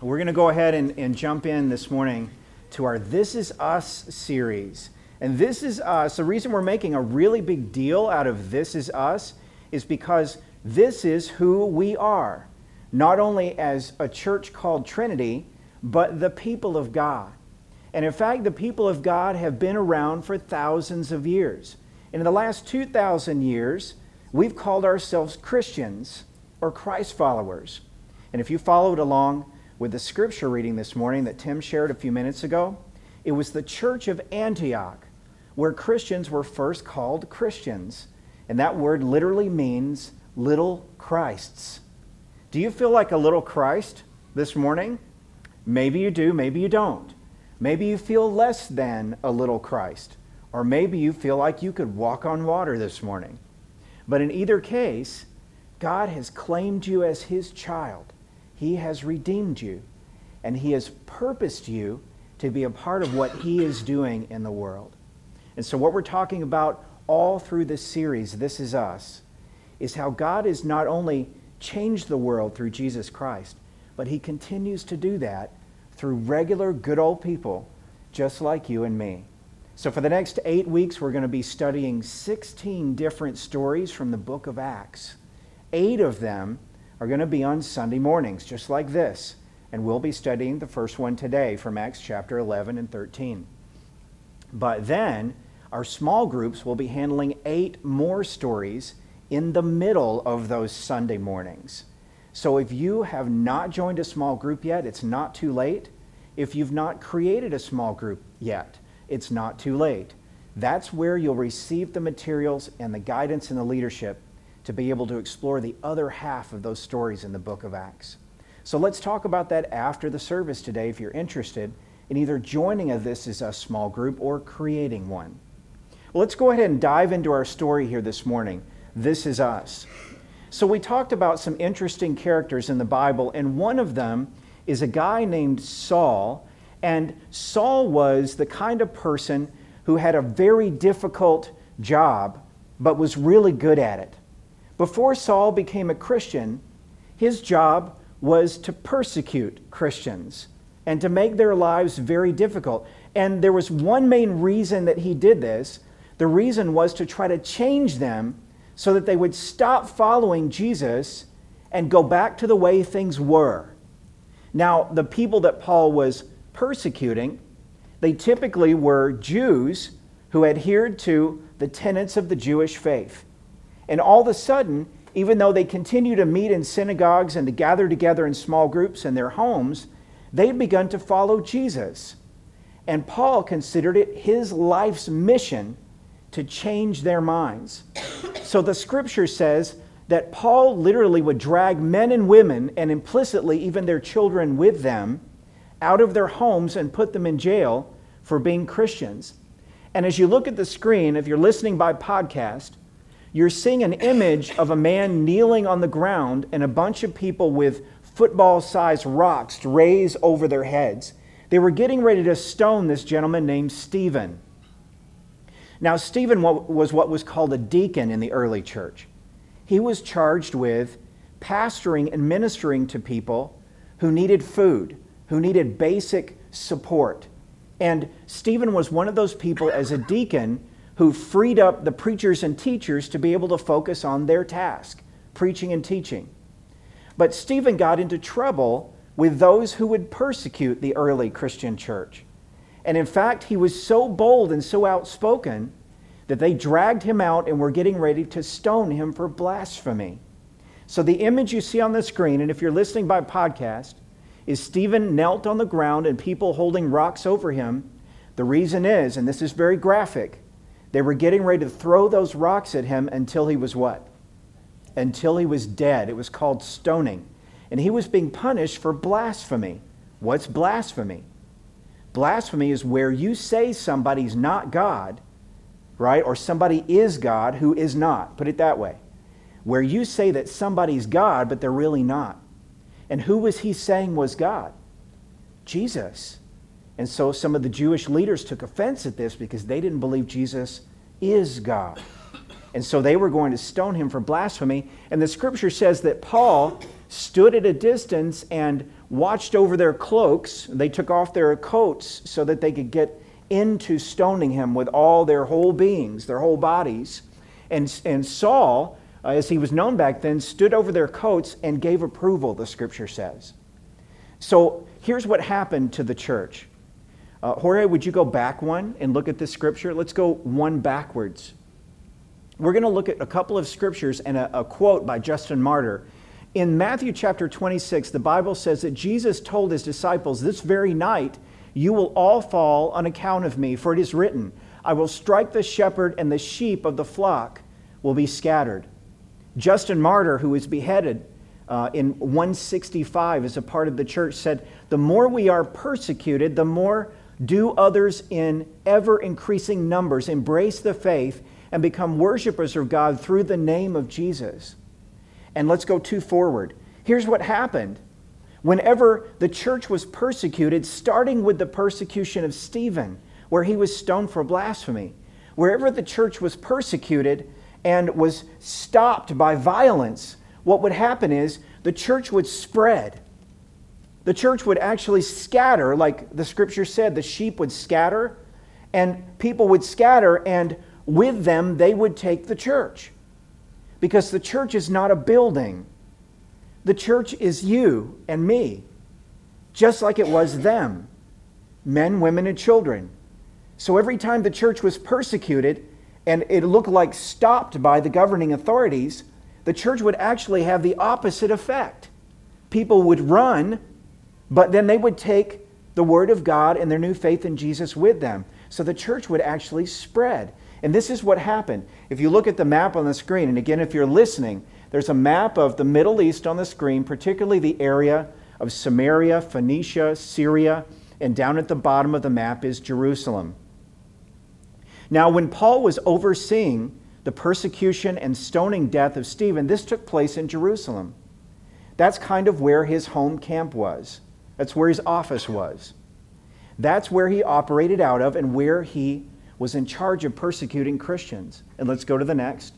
We're going to go ahead and, and jump in this morning to our This Is Us series. And This Is uh, Us, the reason we're making a really big deal out of This Is Us is because this is who we are, not only as a church called Trinity, but the people of God. And in fact, the people of God have been around for thousands of years. And in the last 2,000 years, we've called ourselves Christians or Christ followers. And if you followed along, with the scripture reading this morning that Tim shared a few minutes ago. It was the church of Antioch where Christians were first called Christians. And that word literally means little Christs. Do you feel like a little Christ this morning? Maybe you do, maybe you don't. Maybe you feel less than a little Christ. Or maybe you feel like you could walk on water this morning. But in either case, God has claimed you as his child. He has redeemed you, and He has purposed you to be a part of what He is doing in the world. And so, what we're talking about all through this series, This Is Us, is how God has not only changed the world through Jesus Christ, but He continues to do that through regular, good old people just like you and me. So, for the next eight weeks, we're going to be studying 16 different stories from the book of Acts. Eight of them are going to be on Sunday mornings, just like this. And we'll be studying the first one today from Acts chapter 11 and 13. But then our small groups will be handling eight more stories in the middle of those Sunday mornings. So if you have not joined a small group yet, it's not too late. If you've not created a small group yet, it's not too late. That's where you'll receive the materials and the guidance and the leadership to be able to explore the other half of those stories in the book of Acts. So let's talk about that after the service today if you're interested in either joining a This Is a small group or creating one. Well, let's go ahead and dive into our story here this morning. This is us. So, we talked about some interesting characters in the Bible, and one of them is a guy named Saul. And Saul was the kind of person who had a very difficult job, but was really good at it. Before Saul became a Christian, his job was to persecute Christians and to make their lives very difficult. And there was one main reason that he did this. The reason was to try to change them so that they would stop following Jesus and go back to the way things were. Now, the people that Paul was persecuting, they typically were Jews who adhered to the tenets of the Jewish faith. And all of a sudden, even though they continue to meet in synagogues and to gather together in small groups in their homes, they had begun to follow Jesus. And Paul considered it his life's mission to change their minds. So the scripture says that Paul literally would drag men and women, and implicitly even their children with them, out of their homes and put them in jail for being Christians. And as you look at the screen, if you're listening by podcast, you're seeing an image of a man kneeling on the ground and a bunch of people with football sized rocks raised over their heads. They were getting ready to stone this gentleman named Stephen. Now, Stephen was what was called a deacon in the early church. He was charged with pastoring and ministering to people who needed food, who needed basic support. And Stephen was one of those people as a deacon who freed up the preachers and teachers to be able to focus on their task, preaching and teaching. But Stephen got into trouble with those who would persecute the early Christian church. And in fact, he was so bold and so outspoken that they dragged him out and were getting ready to stone him for blasphemy. So the image you see on the screen, and if you're listening by podcast, is Stephen knelt on the ground and people holding rocks over him. The reason is, and this is very graphic, they were getting ready to throw those rocks at him until he was what? Until he was dead. It was called stoning. And he was being punished for blasphemy. What's blasphemy? Blasphemy is where you say somebody's not God, right? Or somebody is God who is not. Put it that way. Where you say that somebody's God, but they're really not. And who was he saying was God? Jesus. And so some of the Jewish leaders took offense at this because they didn't believe Jesus is God. And so they were going to stone him for blasphemy. And the scripture says that Paul stood at a distance and watched over their cloaks. They took off their coats so that they could get into stoning him with all their whole beings, their whole bodies. And, and Saul, uh, as he was known back then, stood over their coats and gave approval, the scripture says. So here's what happened to the church. Uh, Jorge, would you go back one and look at this scripture? Let's go one backwards. We're going to look at a couple of scriptures and a, a quote by Justin Martyr. In Matthew chapter 26, the Bible says that Jesus told his disciples, This very night you will all fall on account of me, for it is written, I will strike the shepherd, and the sheep of the flock will be scattered. Justin Martyr, who was beheaded uh, in 165 as a part of the church, said, The more we are persecuted, the more do others in ever increasing numbers embrace the faith and become worshipers of God through the name of Jesus. And let's go two forward. Here's what happened. Whenever the church was persecuted, starting with the persecution of Stephen, where he was stoned for blasphemy, wherever the church was persecuted and was stopped by violence, what would happen is the church would spread. The church would actually scatter, like the scripture said, the sheep would scatter, and people would scatter, and with them, they would take the church. Because the church is not a building, the church is you and me, just like it was them men, women, and children. So every time the church was persecuted and it looked like stopped by the governing authorities, the church would actually have the opposite effect. People would run, but then they would take the word of God and their new faith in Jesus with them. So the church would actually spread. And this is what happened. If you look at the map on the screen, and again, if you're listening, there's a map of the Middle East on the screen, particularly the area of Samaria, Phoenicia, Syria, and down at the bottom of the map is Jerusalem. Now, when Paul was overseeing the persecution and stoning death of Stephen, this took place in Jerusalem. That's kind of where his home camp was. That's where his office was. That's where he operated out of and where he was in charge of persecuting Christians. And let's go to the next.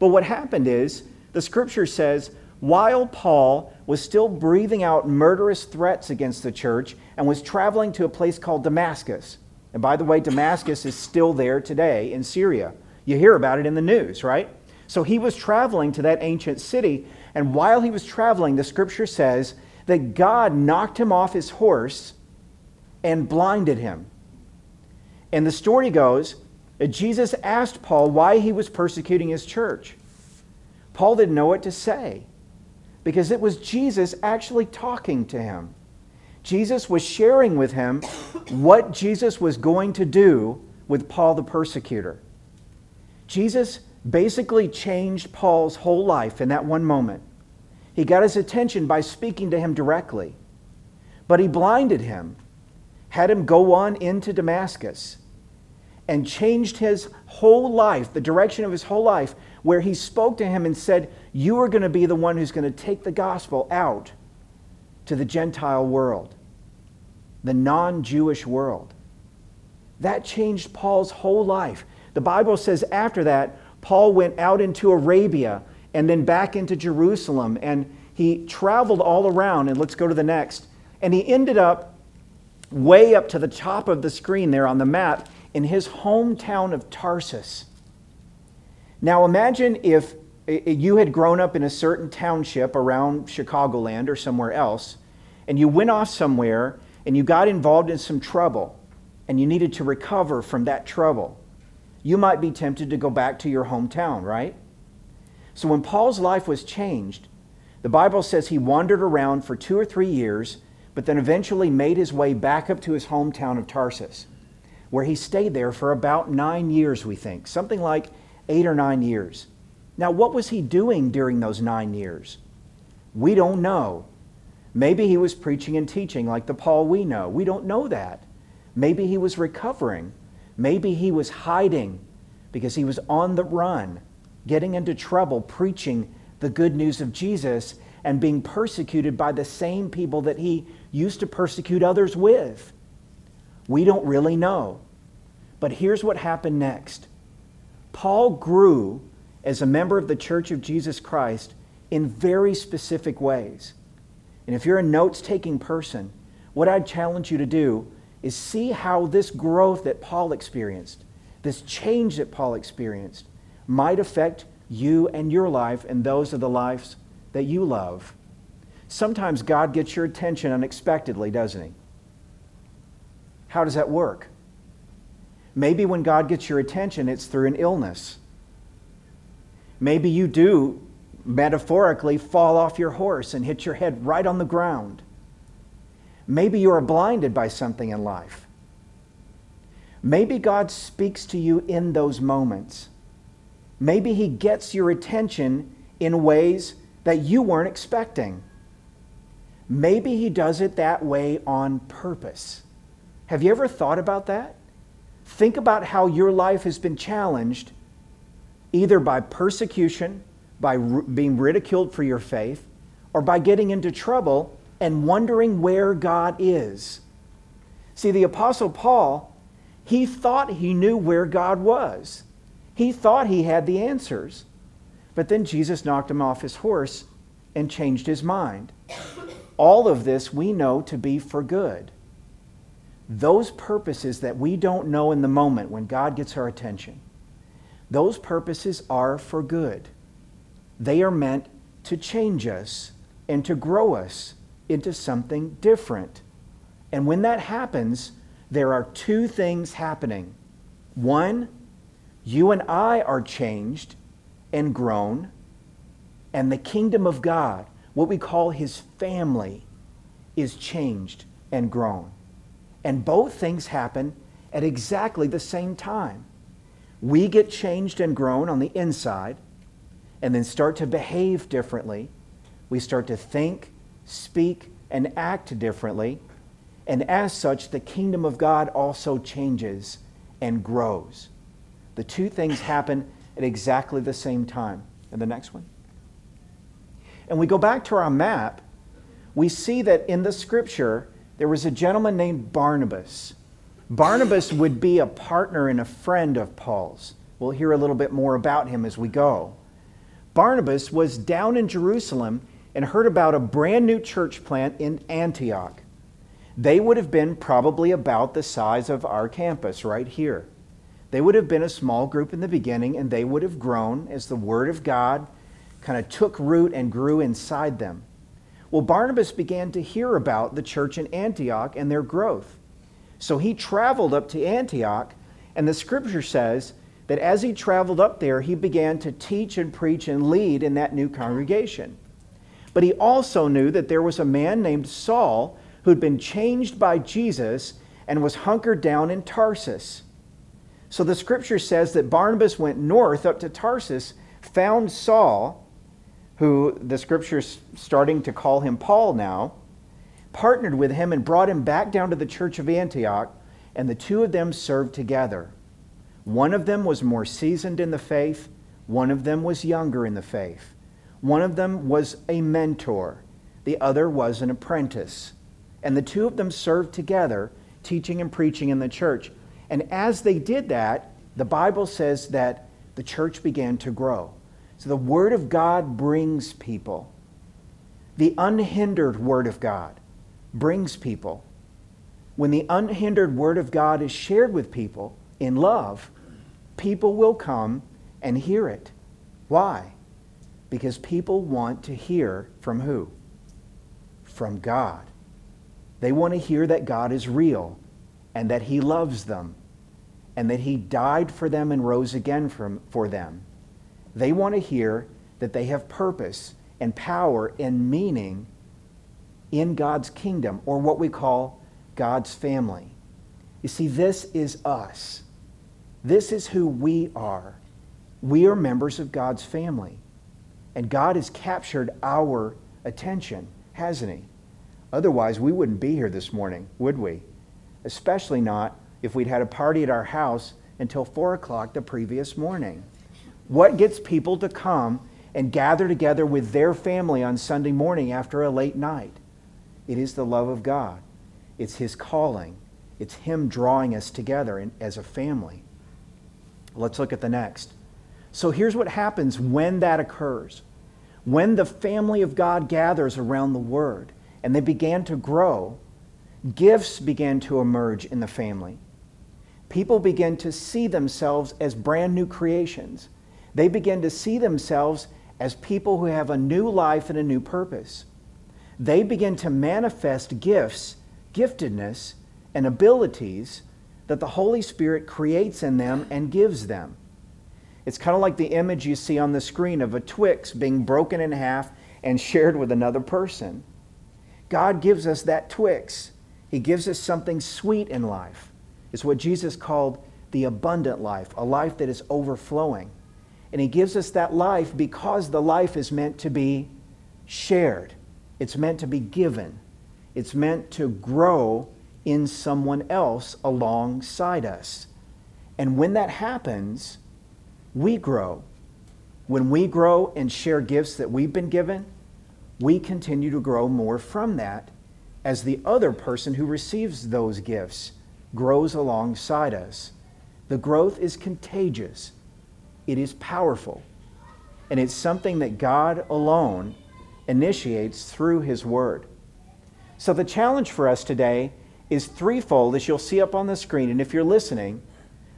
But what happened is, the scripture says, while Paul was still breathing out murderous threats against the church and was traveling to a place called Damascus. And by the way, Damascus is still there today in Syria. You hear about it in the news, right? So he was traveling to that ancient city, and while he was traveling, the scripture says that God knocked him off his horse and blinded him. And the story goes that Jesus asked Paul why he was persecuting his church. Paul didn't know what to say because it was Jesus actually talking to him. Jesus was sharing with him what Jesus was going to do with Paul the persecutor. Jesus basically changed Paul's whole life in that one moment. He got his attention by speaking to him directly, but he blinded him, had him go on into Damascus and changed his whole life, the direction of his whole life, where he spoke to him and said, You are going to be the one who's going to take the gospel out to the Gentile world, the non Jewish world. That changed Paul's whole life. The Bible says after that, Paul went out into Arabia and then back into Jerusalem, and he traveled all around. And let's go to the next. And he ended up way up to the top of the screen there on the map in his hometown of Tarsus. Now imagine if you had grown up in a certain township around Chicagoland or somewhere else, and you went off somewhere and you got involved in some trouble and you needed to recover from that trouble. You might be tempted to go back to your hometown, right? So when Paul's life was changed, the Bible says he wandered around for two or three years, but then eventually made his way back up to his hometown of Tarsus where he stayed there for about nine years, we think, something like eight or nine years. Now, what was he doing during those nine years? We don't know. Maybe he was preaching and teaching like the Paul we know. We don't know that. Maybe he was recovering. Maybe he was hiding because he was on the run, getting into trouble, preaching the good news of Jesus and being persecuted by the same people that he used to persecute others with. We don't really know. But here's what happened next Paul grew as a member of the Church of Jesus Christ in very specific ways. And if you're a notes taking person, what I'd challenge you to do is see how this growth that Paul experienced, this change that Paul experienced, might affect you and your life and those of the lives that you love. Sometimes God gets your attention unexpectedly, doesn't He? How does that work? Maybe when God gets your attention, it's through an illness. Maybe you do, metaphorically, fall off your horse and hit your head right on the ground. Maybe you are blinded by something in life. Maybe God speaks to you in those moments. Maybe He gets your attention in ways that you weren't expecting. Maybe He does it that way on purpose. Have you ever thought about that? Think about how your life has been challenged either by persecution, by r- being ridiculed for your faith, or by getting into trouble and wondering where God is. See, the Apostle Paul, he thought he knew where God was. He thought he had the answers. But then Jesus knocked him off his horse and changed his mind. All of this we know to be for good. Those purposes that we don't know in the moment when God gets our attention, those purposes are for good. They are meant to change us and to grow us into something different. And when that happens, there are two things happening. One, you and I are changed and grown, and the kingdom of God, what we call his family, is changed and grown. And both things happen at exactly the same time. We get changed and grown on the inside and then start to behave differently. We start to think, speak, and act differently. And as such, the kingdom of God also changes and grows. The two things happen at exactly the same time. And the next one. And we go back to our map, we see that in the scripture, there was a gentleman named Barnabas. Barnabas would be a partner and a friend of Paul's. We'll hear a little bit more about him as we go. Barnabas was down in Jerusalem and heard about a brand new church plant in Antioch. They would have been probably about the size of our campus right here. They would have been a small group in the beginning, and they would have grown as the Word of God kind of took root and grew inside them. Well, Barnabas began to hear about the church in Antioch and their growth. So he traveled up to Antioch, and the scripture says that as he traveled up there, he began to teach and preach and lead in that new congregation. But he also knew that there was a man named Saul who'd been changed by Jesus and was hunkered down in Tarsus. So the scripture says that Barnabas went north up to Tarsus, found Saul, who the scripture's starting to call him Paul now, partnered with him and brought him back down to the church of Antioch, and the two of them served together. One of them was more seasoned in the faith, one of them was younger in the faith. One of them was a mentor, the other was an apprentice. And the two of them served together, teaching and preaching in the church. And as they did that, the Bible says that the church began to grow. So the Word of God brings people. The unhindered Word of God brings people. When the unhindered Word of God is shared with people in love, people will come and hear it. Why? Because people want to hear from who? From God. They want to hear that God is real and that He loves them and that He died for them and rose again from, for them they want to hear that they have purpose and power and meaning in God's kingdom, or what we call God's family. You see, this is us. This is who we are. We are members of God's family. And God has captured our attention, hasn't He? Otherwise, we wouldn't be here this morning, would we? Especially not if we'd had a party at our house until 4 o'clock the previous morning. What gets people to come and gather together with their family on Sunday morning after a late night? It is the love of God. It's His calling. It's Him drawing us together in, as a family. Let's look at the next. So here's what happens when that occurs. When the family of God gathers around the Word and they began to grow, gifts began to emerge in the family. People begin to see themselves as brand new creations. They begin to see themselves as people who have a new life and a new purpose. They begin to manifest gifts, giftedness, and abilities that the Holy Spirit creates in them and gives them. It's kind of like the image you see on the screen of a Twix being broken in half and shared with another person. God gives us that Twix. He gives us something sweet in life. It's what Jesus called the abundant life, a life that is overflowing. And He gives us that life because the life is meant to be shared, it's meant to be given, it's meant to grow in someone else alongside us. And when that happens, we grow. When we grow and share gifts that we've been given, we continue to grow more from that as the other person who receives those gifts grows alongside us. The growth is contagious, it is powerful, and it's something that God alone initiates through His Word. So, the challenge for us today is threefold, as you'll see up on the screen. And if you're listening,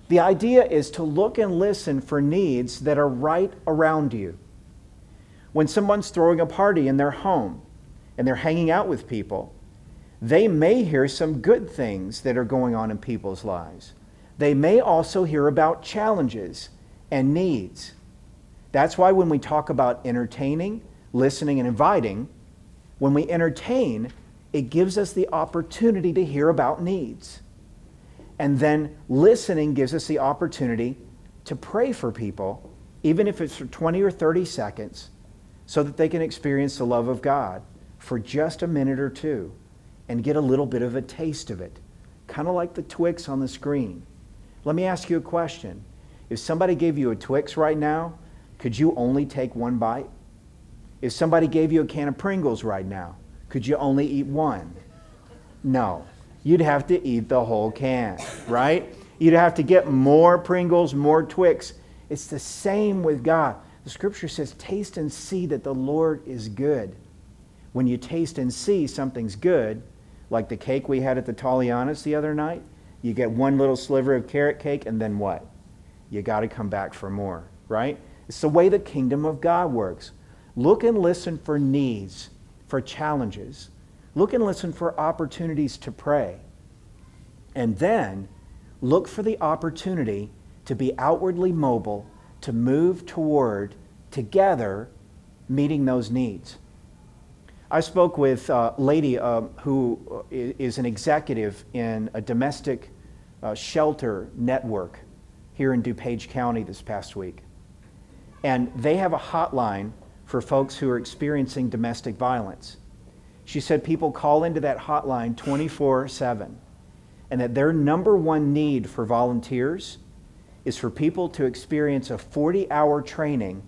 the idea is to look and listen for needs that are right around you. When someone's throwing a party in their home and they're hanging out with people, they may hear some good things that are going on in people's lives. They may also hear about challenges and needs. That's why when we talk about entertaining, listening, and inviting, when we entertain, it gives us the opportunity to hear about needs. And then listening gives us the opportunity to pray for people, even if it's for 20 or 30 seconds, so that they can experience the love of God for just a minute or two and get a little bit of a taste of it, kind of like the Twix on the screen. Let me ask you a question. If somebody gave you a Twix right now, could you only take one bite? If somebody gave you a can of Pringles right now, could you only eat one? No you'd have to eat the whole can, right? You'd have to get more Pringles, more Twix. It's the same with God. The scripture says, Taste and see that the Lord is good. When you taste and see something's good, like the cake we had at the Talianas the other night, you get one little sliver of carrot cake, and then what? You got to come back for more, right? It's the way the kingdom of God works. Look and listen for needs, for challenges, Look and listen for opportunities to pray. And then look for the opportunity to be outwardly mobile, to move toward together meeting those needs. I spoke with a lady uh, who is an executive in a domestic uh, shelter network here in DuPage County this past week. And they have a hotline for folks who are experiencing domestic violence. She said people call into that hotline 24 7, and that their number one need for volunteers is for people to experience a 40 hour training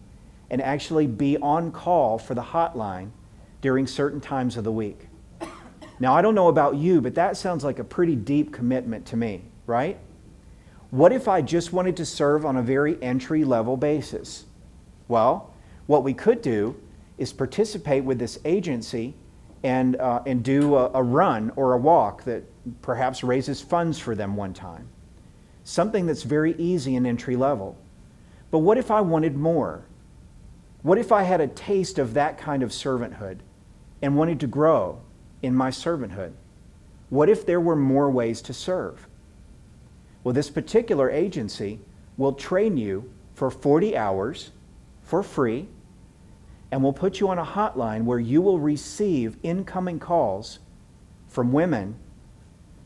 and actually be on call for the hotline during certain times of the week. Now, I don't know about you, but that sounds like a pretty deep commitment to me, right? What if I just wanted to serve on a very entry level basis? Well, what we could do is participate with this agency and, uh, and do a, a run or a walk that perhaps raises funds for them one time. Something that's very easy and entry level. But what if I wanted more? What if I had a taste of that kind of servanthood and wanted to grow in my servanthood? What if there were more ways to serve? Well, this particular agency will train you for 40 hours for free and we'll put you on a hotline where you will receive incoming calls from women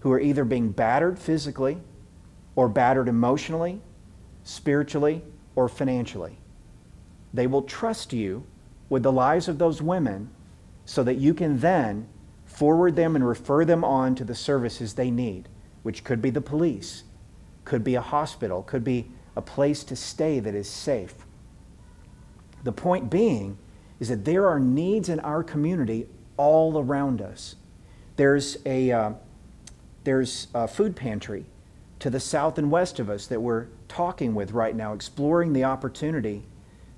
who are either being battered physically or battered emotionally, spiritually, or financially. They will trust you with the lives of those women so that you can then forward them and refer them on to the services they need, which could be the police, could be a hospital, could be a place to stay that is safe. The point being is that there are needs in our community all around us. There's a, uh, there's a food pantry to the south and west of us that we're talking with right now, exploring the opportunity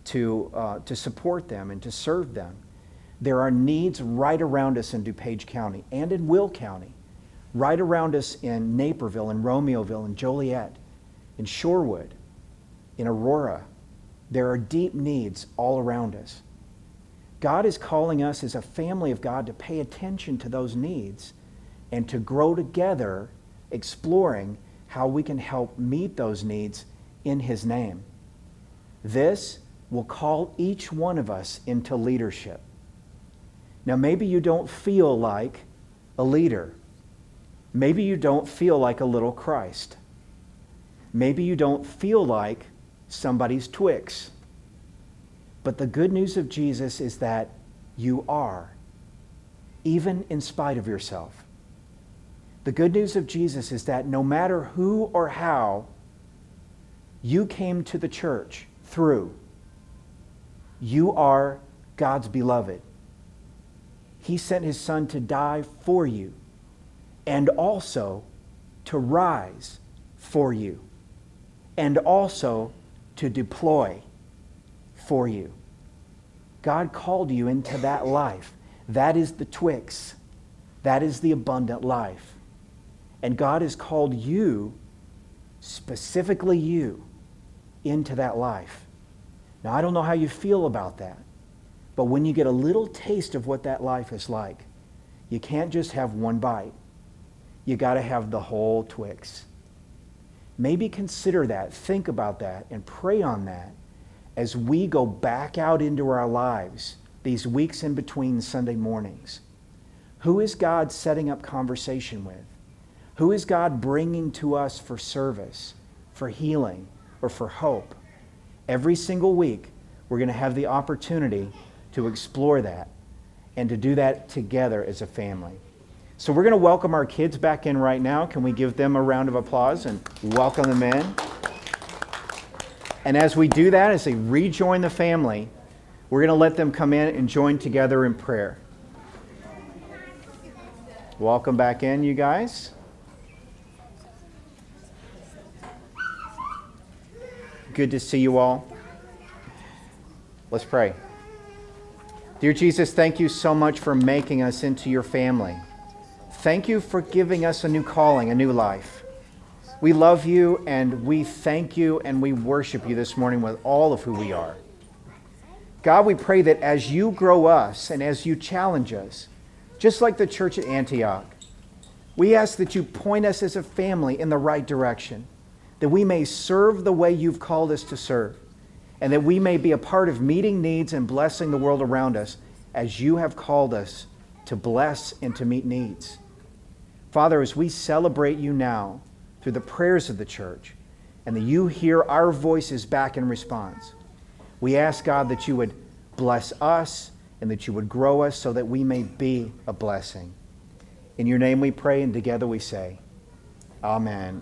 to, uh, to support them and to serve them. There are needs right around us in DuPage County and in Will County, right around us in Naperville, in Romeoville, in Joliet, in Shorewood, in Aurora. There are deep needs all around us. God is calling us as a family of God to pay attention to those needs and to grow together, exploring how we can help meet those needs in His name. This will call each one of us into leadership. Now, maybe you don't feel like a leader. Maybe you don't feel like a little Christ. Maybe you don't feel like somebody's Twix. But the good news of Jesus is that you are, even in spite of yourself. The good news of Jesus is that no matter who or how you came to the church through, you are God's beloved. He sent his son to die for you and also to rise for you and also to deploy for you. God called you into that life. That is the Twix. That is the abundant life. And God has called you, specifically you, into that life. Now, I don't know how you feel about that, but when you get a little taste of what that life is like, you can't just have one bite. You got to have the whole Twix. Maybe consider that, think about that, and pray on that as we go back out into our lives these weeks in between Sunday mornings. Who is God setting up conversation with? Who is God bringing to us for service, for healing, or for hope? Every single week, we're going to have the opportunity to explore that and to do that together as a family. So we're going to welcome our kids back in right now. Can we give them a round of applause and welcome them in? And as we do that, as they rejoin the family, we're going to let them come in and join together in prayer. Welcome back in, you guys. Good to see you all. Let's pray. Dear Jesus, thank you so much for making us into your family. Thank you for giving us a new calling, a new life. We love you and we thank you and we worship you this morning with all of who we are. God, we pray that as you grow us and as you challenge us, just like the church at Antioch, we ask that you point us as a family in the right direction that we may serve the way you've called us to serve, and that we may be a part of meeting needs and blessing the world around us as you have called us to bless and to meet needs. Father, as we celebrate you now through the prayers of the church, and that you hear our voices back in response, we ask, God, that you would bless us and that you would grow us so that we may be a blessing. In your name we pray, and together we say, Amen.